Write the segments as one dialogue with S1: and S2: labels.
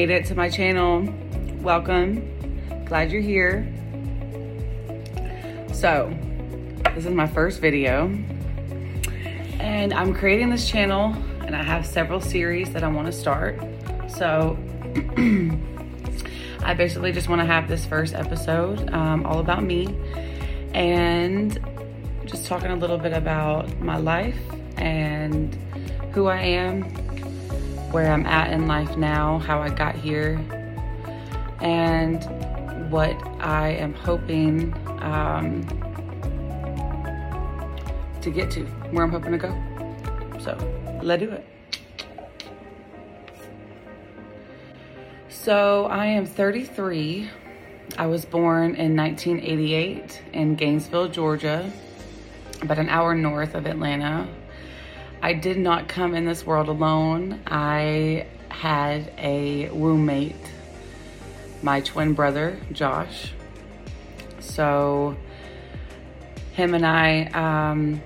S1: made it to my channel, welcome. Glad you're here. So, this is my first video, and I'm creating this channel, and I have several series that I want to start. So, I basically just want to have this first episode um, all about me and just talking a little bit about my life and who I am, where I'm at in life now, how I got here, and what I am hoping um, to get to, where I'm hoping to go. So, let's do it. So, I am 33. I was born in 1988 in Gainesville, Georgia, about an hour north of Atlanta. I did not come in this world alone. I had a roommate, my twin brother, Josh. So, him and I, um,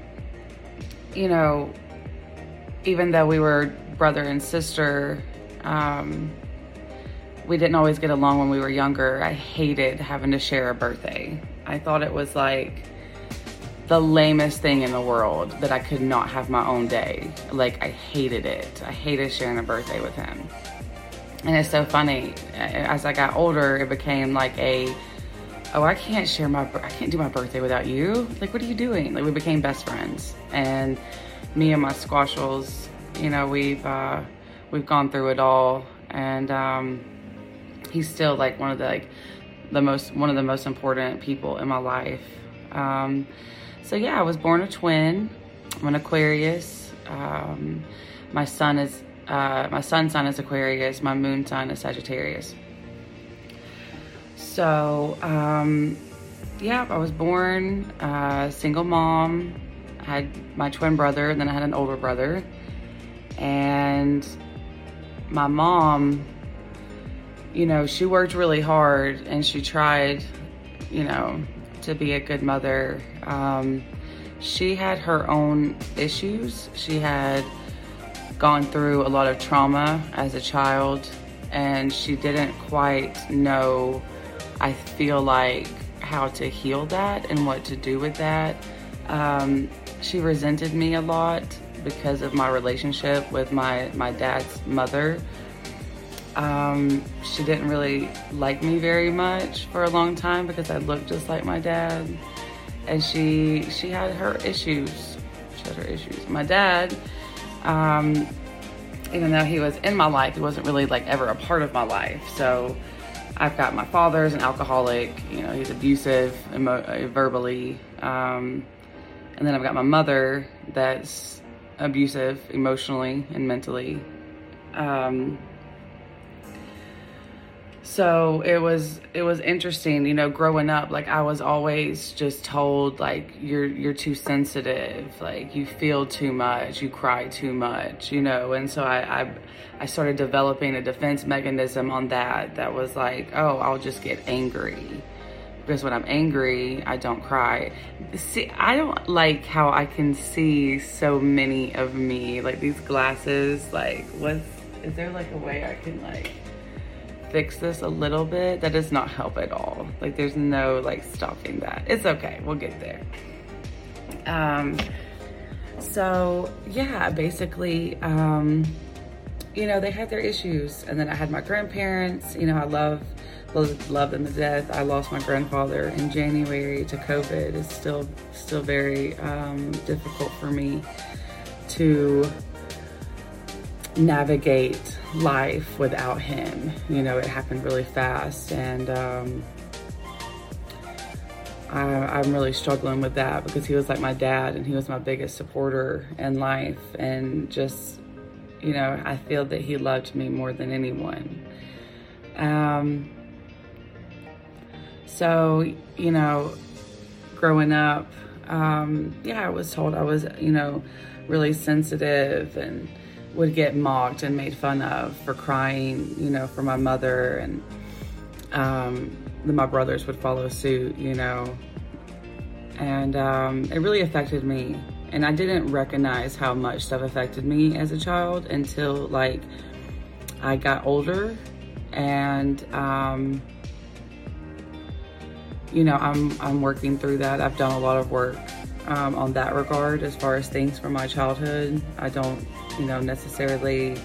S1: you know, even though we were brother and sister, um, we didn't always get along when we were younger. I hated having to share a birthday. I thought it was like the lamest thing in the world that I could not have my own day. Like, I hated it. I hated sharing a birthday with him. And it's so funny. As I got older, it became like a, oh, I can't share my, I can't do my birthday without you. Like, what are you doing? Like, we became best friends. And me and my squashels, you know, we've, uh, we've gone through it all. And, um, he's still like one of the, like, the most, one of the most important people in my life. Um, so yeah, I was born a twin. I'm an Aquarius. Um, my son is uh, my sun sign is Aquarius. My moon sign is Sagittarius. So um, yeah, I was born uh, single mom. I had my twin brother, and then I had an older brother. And my mom, you know, she worked really hard and she tried, you know, to be a good mother. Um, she had her own issues. She had gone through a lot of trauma as a child, and she didn't quite know, I feel like, how to heal that and what to do with that. Um, she resented me a lot because of my relationship with my, my dad's mother. Um, she didn't really like me very much for a long time because I looked just like my dad. And she she had her issues. She had her issues. My dad, um, even though he was in my life, he wasn't really like ever a part of my life. So I've got my father's an alcoholic. You know, he's abusive emo- verbally. Um, and then I've got my mother that's abusive emotionally and mentally. Um, so it was it was interesting you know growing up like i was always just told like you're you're too sensitive like you feel too much you cry too much you know? And so i i, I started developing a defense mechanism on that that was like oh i'll just get angry. Because when i'm angry i don't cry. See i don't like how i can see so many of me like these glasses like what's is there like a way i can like fix this a little bit, that does not help at all. Like there's no like stopping that. It's okay, we'll get there. Um, so yeah, basically, um, you know, they had their issues. And then I had my grandparents, you know, I love, love, love them to death. I lost my grandfather in January to COVID. It's still, still very um, difficult for me to navigate life without him. You know, it happened really fast, and um, I, am really struggling with that because he was like my dad, and he was my biggest supporter in life, and just, you know, I feel that he loved me more than anyone. Um, so, you know, growing up, um, yeah, I was told I was, you know, really sensitive and would get mocked and made fun of for crying, you know, for my mother and um, then my brothers would follow suit, you know. And um, it really affected me. And I didn't recognize how much stuff affected me as a child until like I got older And, um, you know, I'm, I'm working through that. I've done a lot of work um, on that regard as far as things from my childhood. I don't, you know, necessarily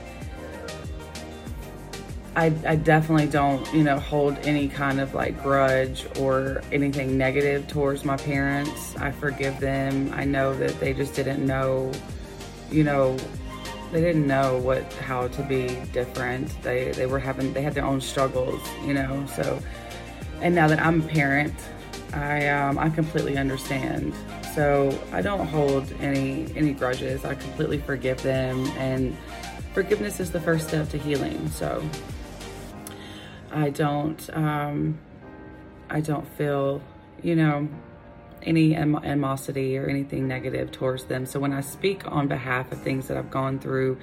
S1: I, I, definitely don't, you know, hold any kind of like grudge or anything negative towards my parents. I forgive them. I know that they just didn't know, you know, they didn't know what how to be different. They they were having they had their own struggles, you know. So, and now that I'm a parent, I um, I completely understand. So I don't hold any any grudges. I completely forgive them, and forgiveness is the first step to healing. So. I don't, um, I don't feel, you know, any animosity or anything negative towards them. So when I speak on behalf of things that I've gone through,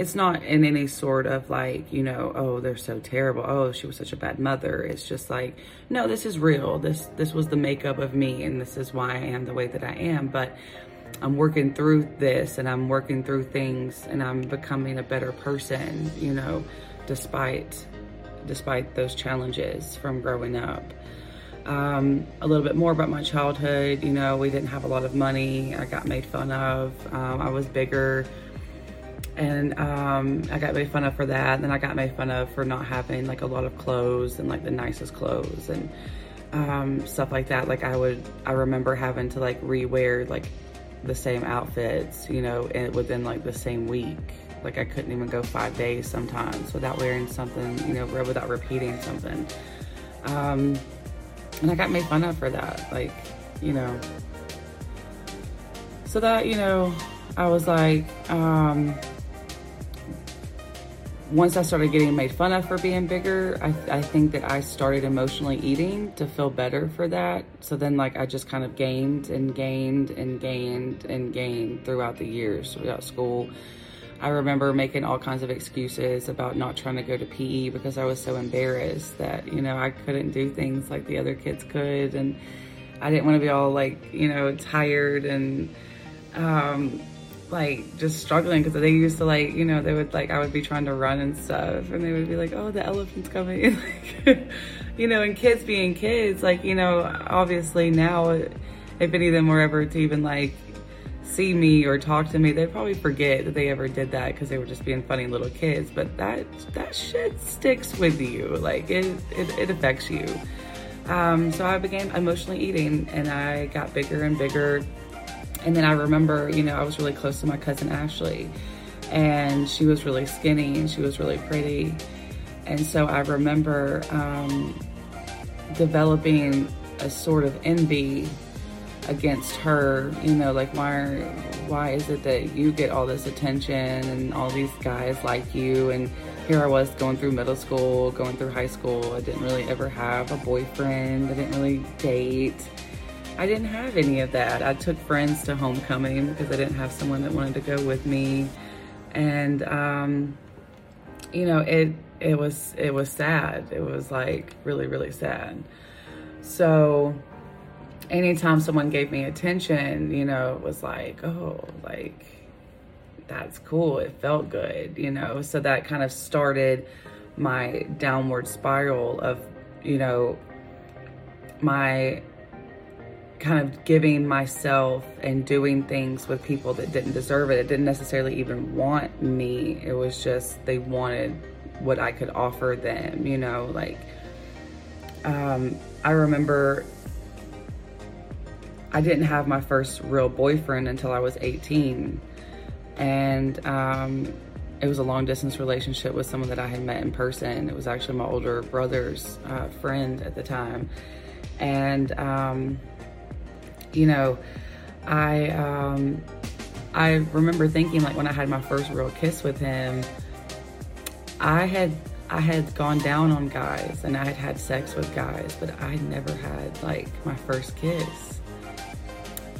S1: it's not in any sort of like, you know, oh, they're so terrible. Oh, she was such a bad mother. It's just like, no, this is real. This this was the makeup of me and this is why I am the way that I am. But I'm working through this and I'm working through things and I'm becoming a better person, you know, despite despite those challenges from growing up. Um, a little bit more about my childhood. You know, we didn't have a lot of money. I got made fun of. Um, I was bigger and um, I got made fun of for that. And then I got made fun of for not having like a lot of clothes and like the nicest clothes and um, stuff like that. Like I would, I remember having to like rewear like the same outfits, you know, within like the same week. Like I couldn't even go five days sometimes without wearing something, you know, without repeating something. Um, and I got made fun of for that, like, you know. So that, you know, I was like, um, once I started getting made fun of for being bigger, I, I think that I started emotionally eating to feel better for that. So then, like, I just kind of gained and gained and gained and gained throughout the years, throughout school. I remember making all kinds of excuses about not trying to go to PE because I was so embarrassed that, you know, I couldn't do things like the other kids could. And I didn't want to be all like, you know, tired and, um, like just struggling because they used to like, you know, they would like, I would be trying to run and stuff and they would be like, oh, the elephant's coming. like, you know, and kids being kids, like, you know, obviously now if any of them were ever to even like, see me or talk to me, they'd probably forget that they ever did that because they were just being funny little kids. But that that shit sticks with you. Like it it, it affects you. Um, so I began emotionally eating and I got bigger and bigger. And then I remember, you know, I was really close to my cousin Ashley and she was really skinny and she was really pretty. And so I remember um, developing a sort of envy against her, you know, like why why is it that you get all this attention and all these guys like you and here I was going through middle school, going through high school. I didn't really ever have a boyfriend. I didn't really date. I didn't have any of that. I took friends to homecoming because I didn't have someone that wanted to go with me. And um, you know, it it was it was sad. It was like really really sad. So anytime someone gave me attention, you know, it was like, oh, like, that's cool. It felt good, you know? So that kind of started my downward spiral of, you know, my kind of giving myself and doing things with people that didn't deserve it. It didn't necessarily even want me. It was just they wanted what I could offer them, you know, like um, I remember I didn't have my first real boyfriend until I was 18. And um, it was a long distance relationship with someone that I had met in person. It was actually my older brother's uh, friend at the time. And, um, you know, I, um, I remember thinking like when I had my first real kiss with him, I had I had gone down on guys and I had had sex with guys, but I never had like my first kiss.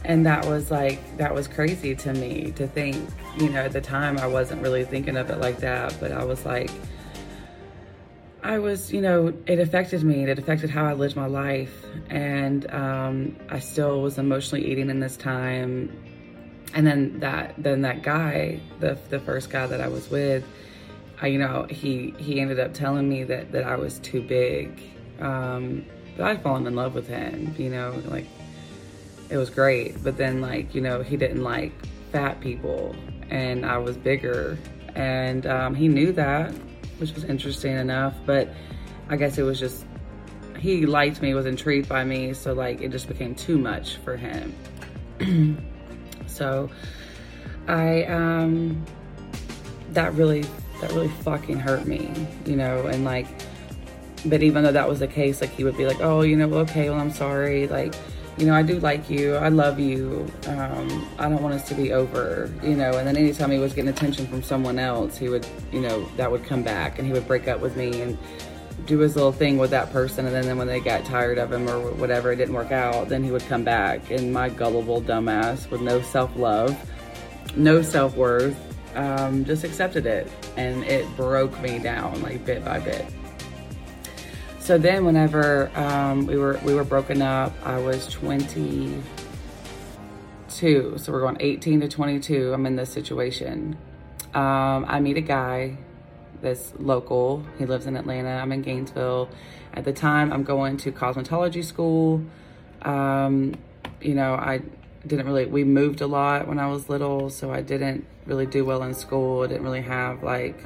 S1: And that was like that was crazy to me to think you know at the time i wasn't really thinking of it like that but i was like i was you know it affected me it affected how i lived my life and um, i still was emotionally eating in this time and then that then that guy the, the first guy that i was with I, you know, he he ended up telling me that that I was too big. Um, but I'd fallen in love with him, you know, like it was great. But then, like, you know, he didn't like fat people, and I was bigger, and um, he knew that, which was interesting enough. But I guess it was just he liked me, was intrigued by me, so like it just became too much for him. so I um that really that really fucking hurt me, you know, and like but even though that was the case, like he would be like, Oh, you know, okay, well I'm sorry, like you know, I do like you. I love you. Um, I don't want us to be over, you know. And then anytime he was getting attention from someone else, he would, you know, that would come back and he would break up with me and do his little thing with that person. And then, then when they got tired of him or whatever, it didn't work out, then he would come back. And my gullible dumbass with no self love, no self worth, um, just accepted it. And it broke me down like bit by bit so then whenever um, we were we were broken up, I was 22. So we're going 18 to 22. I'm in this situation. Um, I meet a guy that's local. He lives in Atlanta. I'm in Gainesville. At the time, I'm going to cosmetology school. Um, you know, I didn't really, we moved a lot when I was little, so I didn't really do well in school. I didn't really have like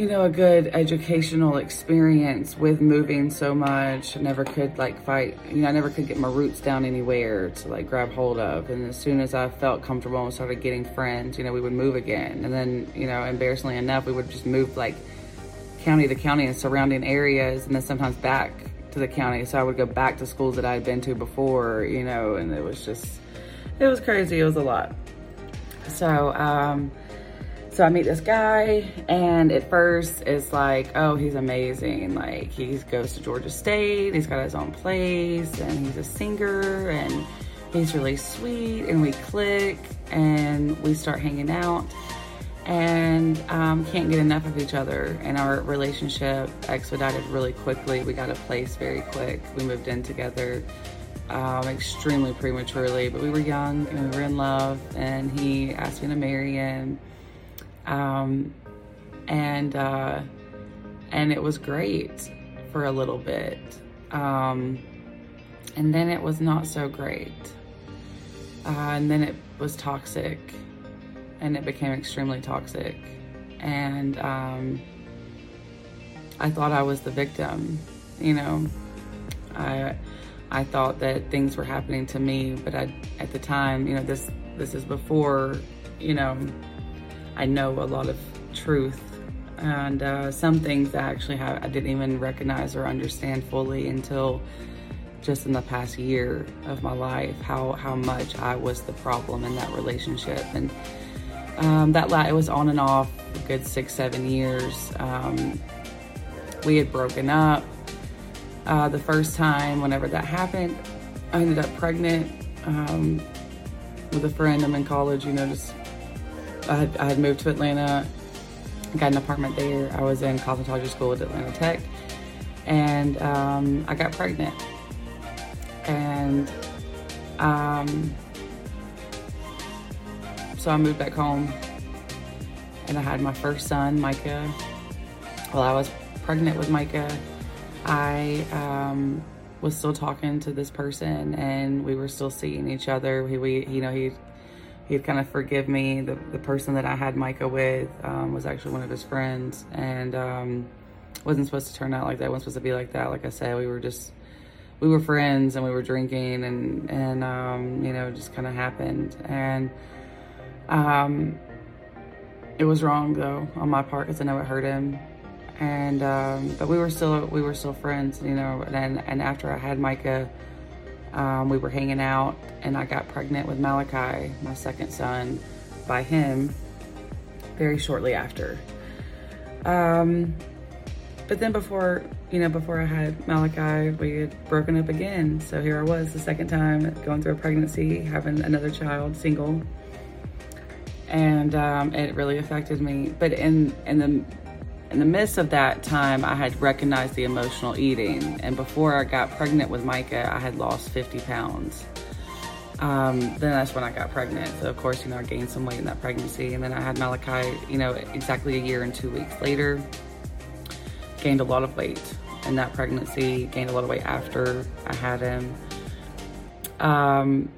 S1: you know, a good educational experience with moving so much. I never could like fight, you know, I never could get my roots down anywhere to like grab hold of. And as soon as I felt comfortable and started getting friends, you know, we would move again. And then, you know, embarrassingly enough, we would just move like county to county and surrounding areas and then sometimes back to the county. So I would go back to schools that I had been to before, you know, and it was just, it was crazy. It was a lot. So, um, so I meet this guy, and at first it's like, oh, he's amazing. Like he goes to Georgia State, he's got his own place, and he's a singer, and he's really sweet, and we click, and we start hanging out, and um, can't get enough of each other. And our relationship expedited really quickly. We got a place very quick. We moved in together. Um, extremely prematurely, but we were young and we were in love, and he asked me to marry him um, and uh, and it was great for a little bit. Um, and then it was not so great. Uh, and then it was toxic, and it became extremely toxic. And um, I thought I was the victim. You know, I I thought that things were happening to me, but I at the time, you know, this this is before, you know, I know a lot of truth and uh, some things I actually have, I didn't even recognize or understand fully until just in the past year of my life how how much I was the problem in that relationship. And um, that it was on and off a good six seven years. Um, we had broken up. Uh, the first time whenever that happened I ended up pregnant um, with a friend I'm in college you know just I had, I had moved to Atlanta, got an apartment there. I was in cosmetology school at Atlanta Tech, and um, I got pregnant. And um, so I moved back home, and I had my first son, Micah. While I was pregnant with Micah, I um, was still talking to this person, and we were still seeing each other. We, we you know, he he'd kind of forgive me. The, the person that I had Micah with um, was actually one of his friends and um, wasn't supposed to turn out like that. wasn't supposed to be like that. Like I said, we were just, we were friends and we were drinking and, and um, you know, it just kind of happened. And um, it was wrong though on my part because I know it hurt him. And, um, but we were still, we were still friends, you know, and, and after I had Micah, um, we were hanging out and I got pregnant with Malachi, my second son, by him very shortly after. Um, but then before, you know, before I had Malachi, we had broken up again. So here I was the second time going through a pregnancy, having another child, single. And um, it really affected me. But in, in the in the midst of that time, I had recognized the emotional eating. And before I got pregnant with Micah, I had lost 50 pounds. um, then that's when I got pregnant. So of course, you know, I gained some weight in that pregnancy, and then I had Malachi, you know, exactly a year and two weeks later. Gained a lot of weight in that pregnancy. Gained a lot of weight after I had him. Um,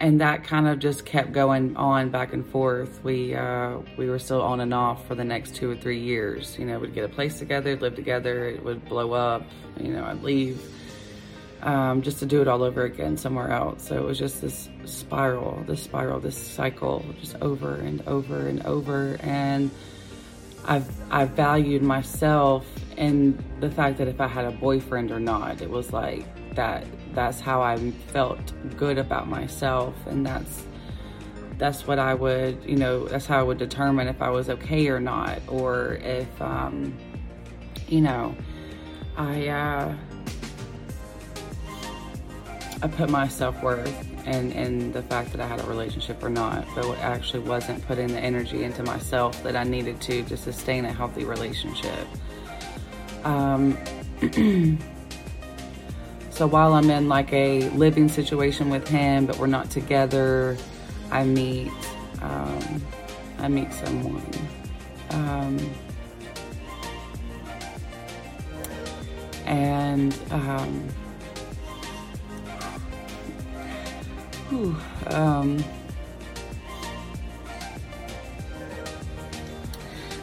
S1: and that kind of just kept going on back and forth. We uh, we were still on and off for the next two or three years. You know, we'd get a place together, live together. It would blow up. You know, I'd leave um, just to do it all over again somewhere else. So it was just this spiral, this spiral, this cycle, just over and over and over. And I've I valued myself in the fact that if I had a boyfriend or not, it was like that. That's how I felt good about myself, and that's that's what I would, you know, that's how I would determine if I was okay or not, or if, um, you know, I. Uh, I put my self-worth and and the fact that I had a relationship or not, but I actually wasn't putting the energy into myself that I needed to to sustain a healthy relationship. Um, so while I'm in like a living situation with him, but we're not together, I meet um, I meet someone. Um, and um, um,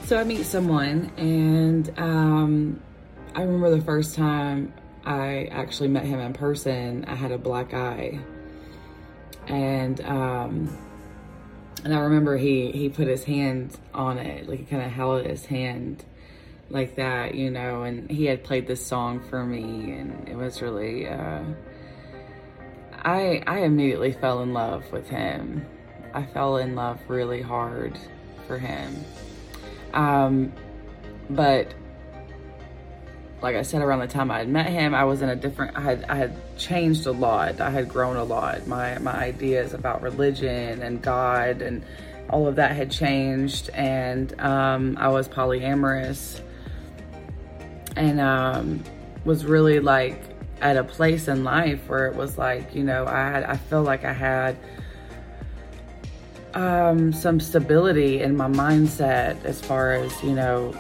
S1: so I meet someone, and um, I remember the first time I actually met him in person. I had a black eye, and um, and I remember he he put his hand on it, like he kind of held his hand like that, you know. And he had played this song for me, and it was really. Uh, I I immediately fell in love with him. I fell in love really hard for him. Um, but like I said, around the time I had met him, I was in a different. I had I had changed a lot. I had grown a lot. My my ideas about religion and God and all of that had changed, and um, I was polyamorous, and um, was really like at a place in life where it was like, you know, I had, I feel like I had um, some stability in my mindset as far as, you know,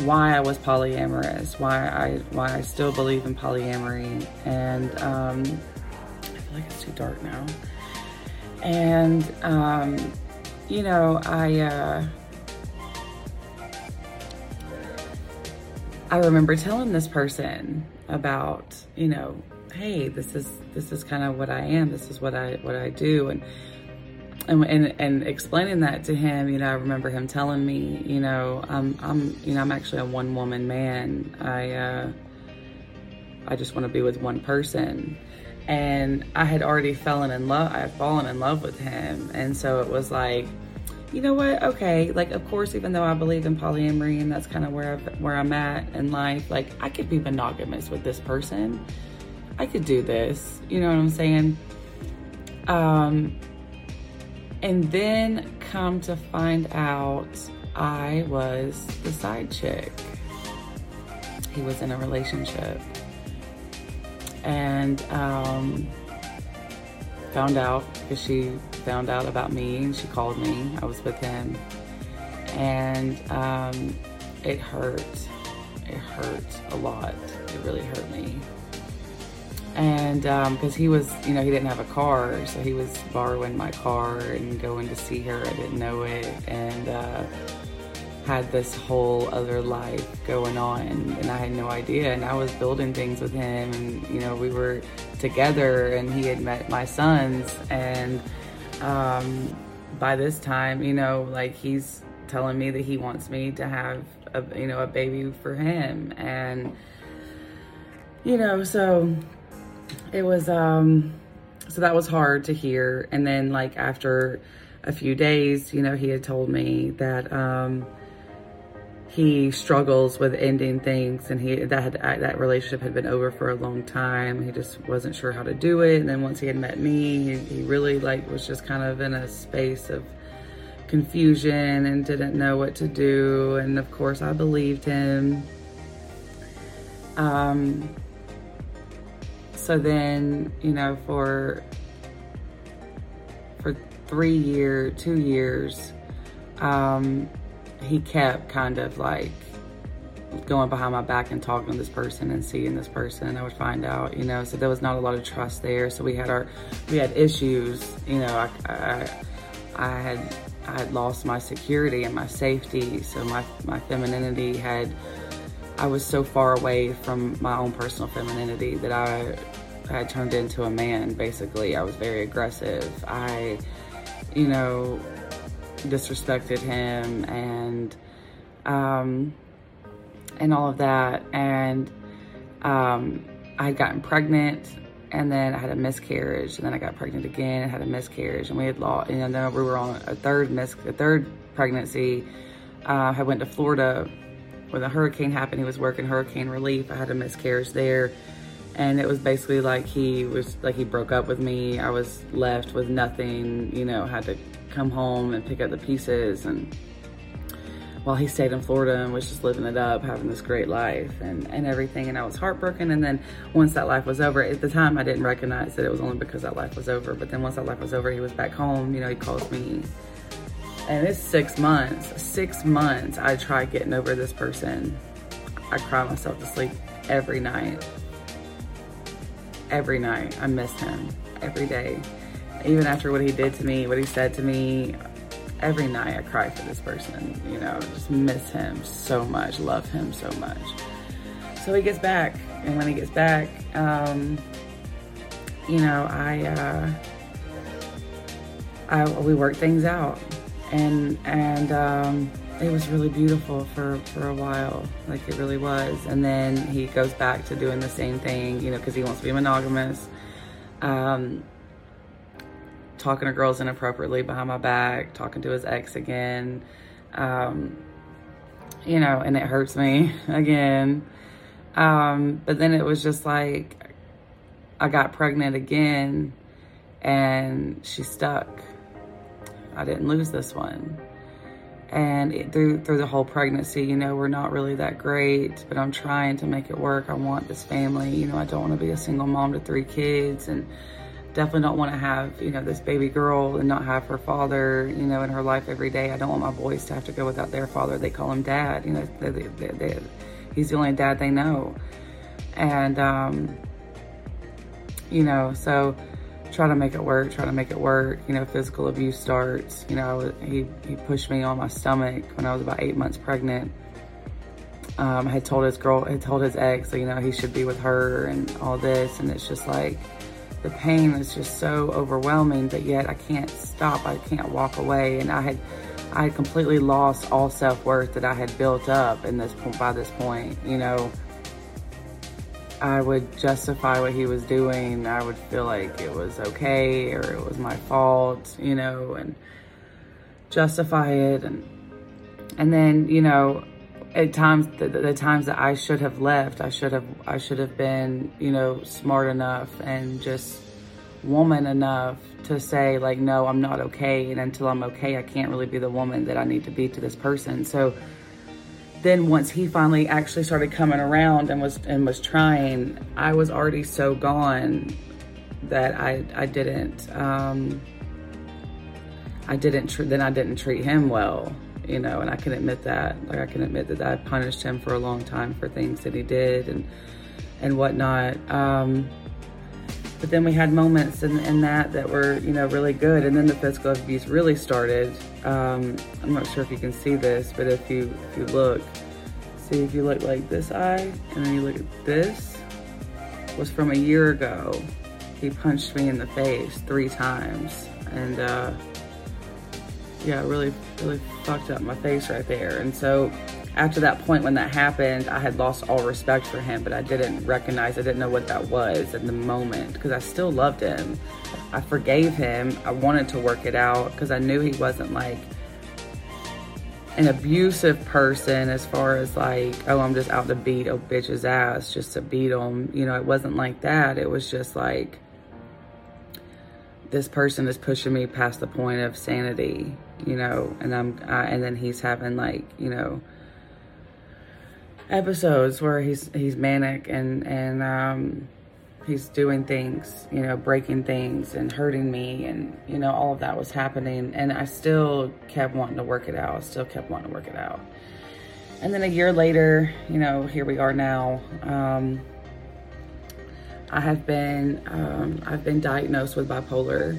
S1: why I was polyamorous, why I, why I still believe in polyamory. And um, I feel like it's too dark now. And, um, you know, I, uh, I remember telling this person about, you know, hey, this is this is kind of what I am. This is what I what I do, and and and, and explaining that to him. You know, I remember him telling me, you know, I'm I'm you know I'm actually a one woman man. I uh, I just want to be with one person. And I had already fallen in love. I had fallen in love with him, and so it was like, you know what? Okay, like of course, even though I believe in polyamory and that's kind of where I've, where I'm at in life, like I could be monogamous with this person. I could do this. You know what I'm saying? Um, and then come to find out, I was the side chick. He was in a relationship, and um, found out because she found out about me and she called me. I was with him. And um, it hurt. It hurt a lot. It really hurt me. And because um, he was, you know, he didn't have a car, so he was borrowing my car and going to see her. I didn't know it. And uh, had this whole other life going on and I had no idea and I was building things with him and you know we were together and he had met my sons and um, by this time, you know, like he's telling me that he wants me to have a, you know, a baby for him. And, you know, so it was, um, so that was hard to hear. And then like after a few days, you know, he had told me that, um, he struggles with ending things and he that had that relationship had been over for a long time. He just wasn't sure how to do it. And then once he had met me he, he really like was just kind of in a space of confusion and didn't know what to do. And of course i believed him. Um so then you know for for three year, two years, um, he kept kind of like going behind my back and talking to this person and seeing this person I would find out, you know, so there was not a lot of trust there. So we had our, we had issues, you know, I, I, I had, I had lost my security and my safety. So my, my femininity had, I was so far away from my own personal femininity that I, I had turned into a man, basically. I was very aggressive. I, you know, disrespected him and, um, and all of that. And um, I had gotten pregnant and then I had a miscarriage and then I got pregnant again and had a miscarriage and we had lost, and then we were on a third mis a third pregnancy. Uh, I went to Florida when the hurricane happened. He was working hurricane relief. I had a miscarriage there and it was basically like he was like he broke up with me. I was left with nothing, you know, had to come home and pick up the pieces and while he stayed in Florida and was just living it up, having this great life and, and everything. And I was heartbroken. And then once that life was over, at the time I didn't recognize that it was only because that life was over. But then once that life was over, he was back home. You know, he calls me. And it's six months. Six months I tried getting over this person. I cry myself to sleep every night. Every night. I miss him every day. Even after what he did to me, what he said to me, every night I cry for this person, you know, just miss him so much, love him so much. So he gets back, and when he gets back, um, you know, I, uh, I, we work things out, and and um, it was really beautiful for for a while, like it really was. And then he goes back to doing the same thing, you know, because he wants to be monogamous. Um, talking to girls inappropriately behind my back, talking to his ex again. Um, you know, and it hurts me again. Um, but then it was just like I got pregnant again and she stuck. I didn't lose this one. And it, through through the whole pregnancy, you know, we're not really that great, but I'm trying to make it work. I want this family. You know, I don't want to be a single mom to three kids and definitely don't want to have, you know, this baby girl and not have her father, you know, in her life every day. I don't want my boys to have to go without their father. They call him dad. You know, they, they, they, he's the only dad they know. And, um, you know, so try to make it work, try to make it work. You know, physical abuse starts. You know, he, he pushed me on my stomach when I was about eight months pregnant. Um, I had told his girl, had told his ex, you know, he should be with her and all this. And it's just like, the pain is just so overwhelming, but yet I can't stop. I can't walk away. And I had, I had completely lost all self-worth that I had built up in this by this point, you know. I would justify what he was doing. I would feel like it was okay or it was my fault, you know, and justify it. And, and then, you know, at times the, the, times that I should have left, I should have I should have been you know smart enough and just woman enough to say like no I'm not okay and until I'm okay I can't really be the woman that I need to be to this person. So then once he finally actually started coming around and was and was trying, I was already so gone that I I didn't um, I didn't tr- then I didn't treat him well you know, and I can admit that. Like I can admit that I punished him for a long time for things that he did and and whatnot. Um, but then we had moments in, in that that were, you know, really good. And then the physical abuse really started. Um, I'm not sure if you can see this, but if you if you look, see if you look like this eye and then you look at this, was from a year ago. He punched me in the face three times. And uh, yeah, really, really fucked up my face right there. And so after that point when that happened, I had lost all respect for him, but I didn't recognize, I didn't know what that was in the moment because I still loved him. I forgave him. I wanted to work it out because I knew he wasn't like an abusive person as far as like, oh, I'm just out to beat a bitch's ass just to beat him. You know, it wasn't like that. It was just like, this person is pushing me past the point of sanity, you know, and I'm, I, and then he's having like, you know, episodes where he's, he's manic and, and, um, he's doing things, you know, breaking things and hurting me and, you know, all of that was happening. And I still kept wanting to work it out. I still kept wanting to work it out. And then a year later, you know, here we are now. Um, I have been, um, I've been diagnosed with bipolar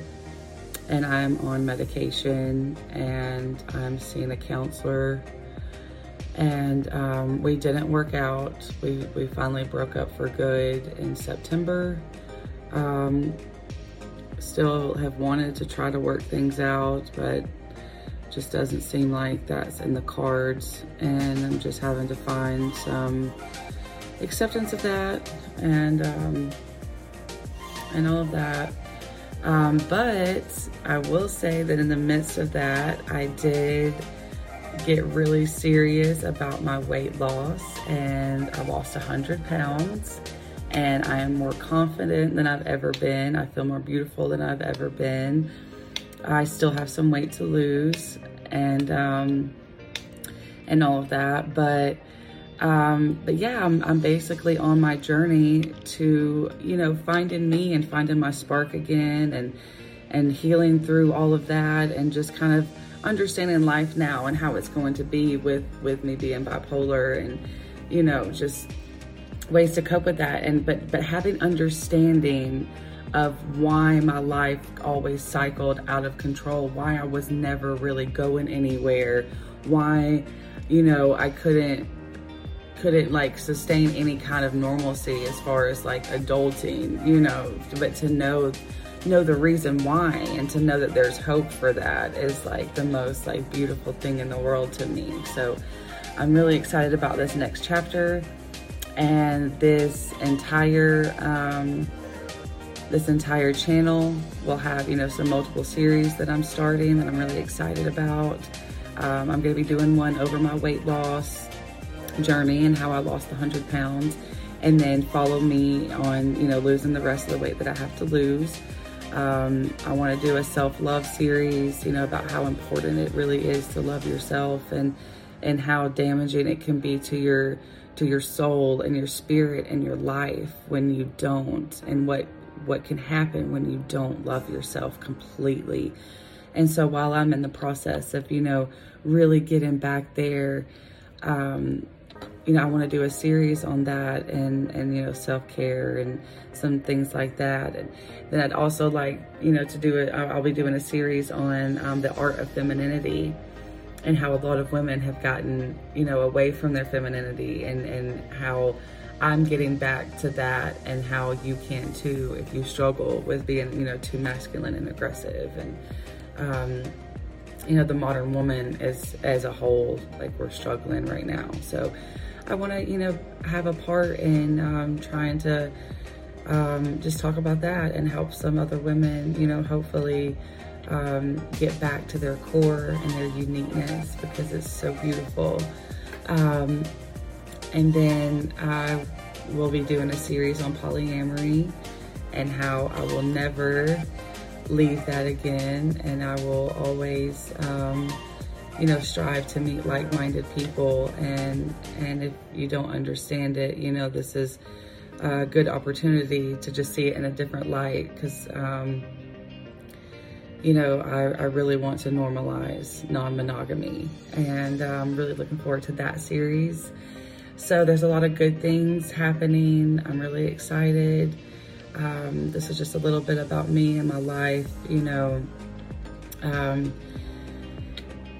S1: and I'm on medication and I'm seeing a counselor and um, we didn't work out. We, we finally broke up for good in September. Um, still have wanted to try to work things out, but just doesn't seem like that's in the cards. And I'm just having to find some acceptance of that and um, and all of that. Um, but I will say that in the midst of that, I did get really serious about my weight loss and I lost 100 pounds and I am more confident than I've ever been. I feel more beautiful than I've ever been. I still have some weight to lose and um, and all of that, but um, but yeah, I'm, I'm basically on my journey to you know finding me and finding my spark again and and healing through all of that and just kind of understanding life now and how it's going to be with with me being bipolar and you know just ways to cope with that. And but but having understanding of why my life always cycled out of control why I was never really going anywhere why you know I couldn't couldn't like sustain any kind of normalcy as far as like adulting you know but to know know the reason why and to know that there's hope for that is like the most like beautiful thing in the world to me. So I'm really excited about this next chapter and this entire um, this entire channel will have you know some multiple series that I'm starting that I'm really excited about. Um, I'm going to be doing one over my weight loss journey and how I lost 100 pounds and then follow me on you know losing the rest of the weight that I have to lose. Um, I want to do a self-love series, you know, about how important it really is to love yourself and and how damaging it can be to your to your soul and your spirit and your life when you don't and what what can happen when you don't love yourself completely. And so while I'm in the process of, you know, really getting back there, um, you know, I want to do a series on that and, and, you know, self-care and some things like that. And then I'd also like, you know, to do it, I'll be doing a series on um, the art of femininity and how a lot of women have gotten, you know, away from their femininity and, and how I'm getting back to that and how you can too if you struggle with being, you know, too masculine and aggressive. And, um, you know, the modern woman as, as a whole, like we're struggling right now. So, I want to, you know, have a part in um, trying to um, just talk about that and help some other women, you know, hopefully um, get back to their core and their uniqueness because it's so beautiful. Um, and then I will be doing a series on polyamory and how I will never leave that again and I will always um, you know, strive to meet like-minded people. And, and if you don't understand it, you know, this is a good opportunity to just see it in a different light. Cause, um, you know, I, I really want to normalize non-monogamy and I'm really looking forward to that series. So there's a lot of good things happening. I'm really excited. Um, this is just a little bit about me and my life, you know. Um,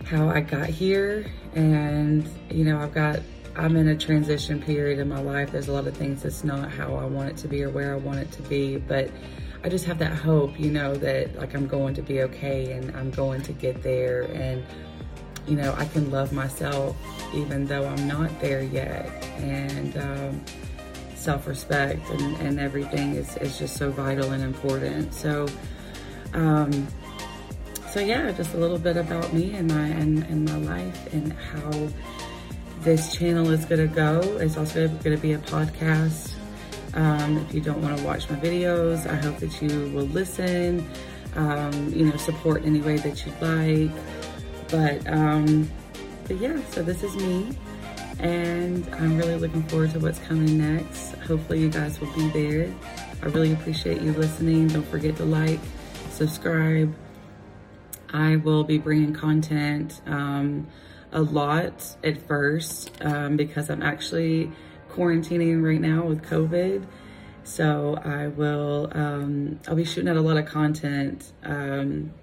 S1: how I got here. And, you know, I've got, I'm in a transition period in my life. There's a lot of things that's not how I want it to be or where I want it to be. But I just have that hope, you know, that like I'm going to be okay and I'm going to get there. And, you know, I can love myself even though I'm not there yet. And, um, self-respect and, and everything is, is just so vital and important. So, um, so yeah, just a little bit about me and my and, and my life and how this channel is gonna go. It's also gonna be a podcast. Um, if you don't want to watch my videos, I hope that you will listen. Um, you know, support any way that you'd like. But um, but yeah, so this is me, and I'm really looking forward to what's coming next. Hopefully, you guys will be there. I really appreciate you listening. Don't forget to like, subscribe. I will be bringing content um, a lot at first um, because I'm actually quarantining right now with COVID. So I will, um, I'll be shooting out a lot of content um,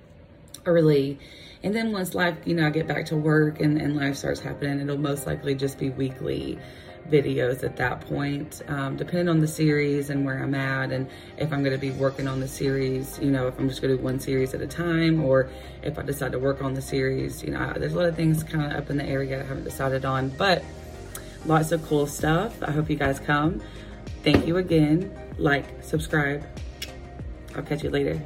S1: early. And then once life, you know, I get back to work and, and life starts happening, it'll most likely just be weekly videos at that point, um, depending on the series and where I'm at and if I'm going to be working on the series, you know, if I'm just going to do one series at a time or if I decide to work on the series, you know, there's a lot of things kind of up in the air yet I haven't decided on, but lots of cool stuff. I hope you guys come. Thank you again. Like, subscribe. I'll catch you later.